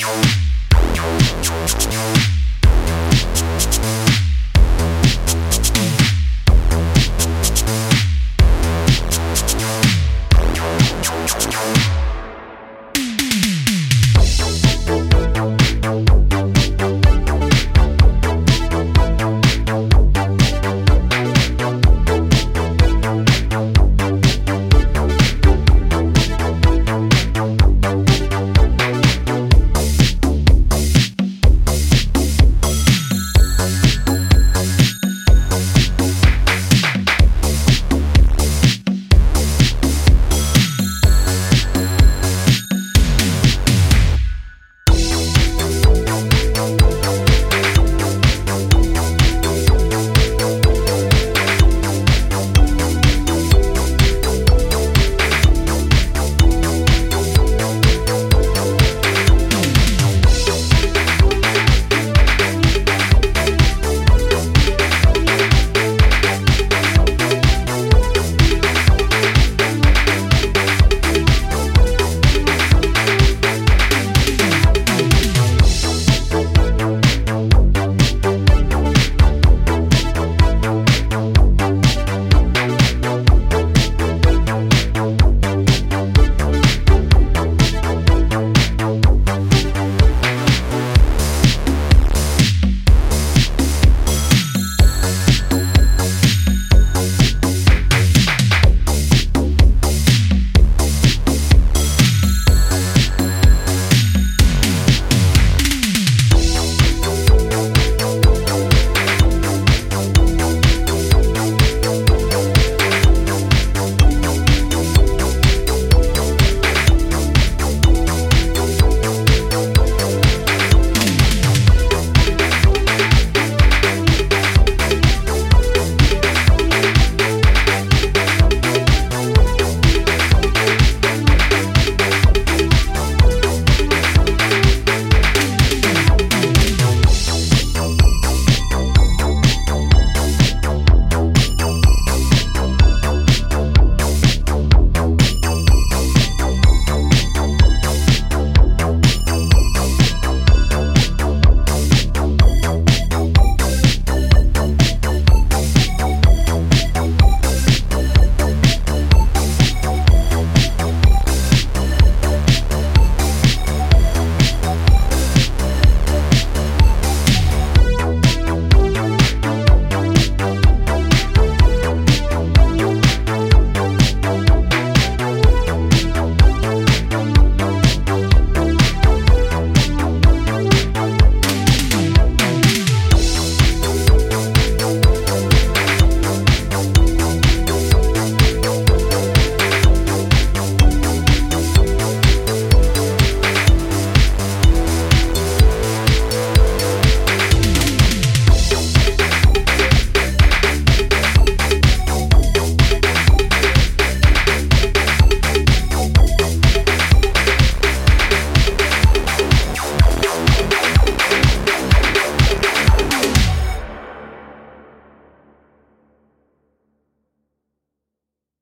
you.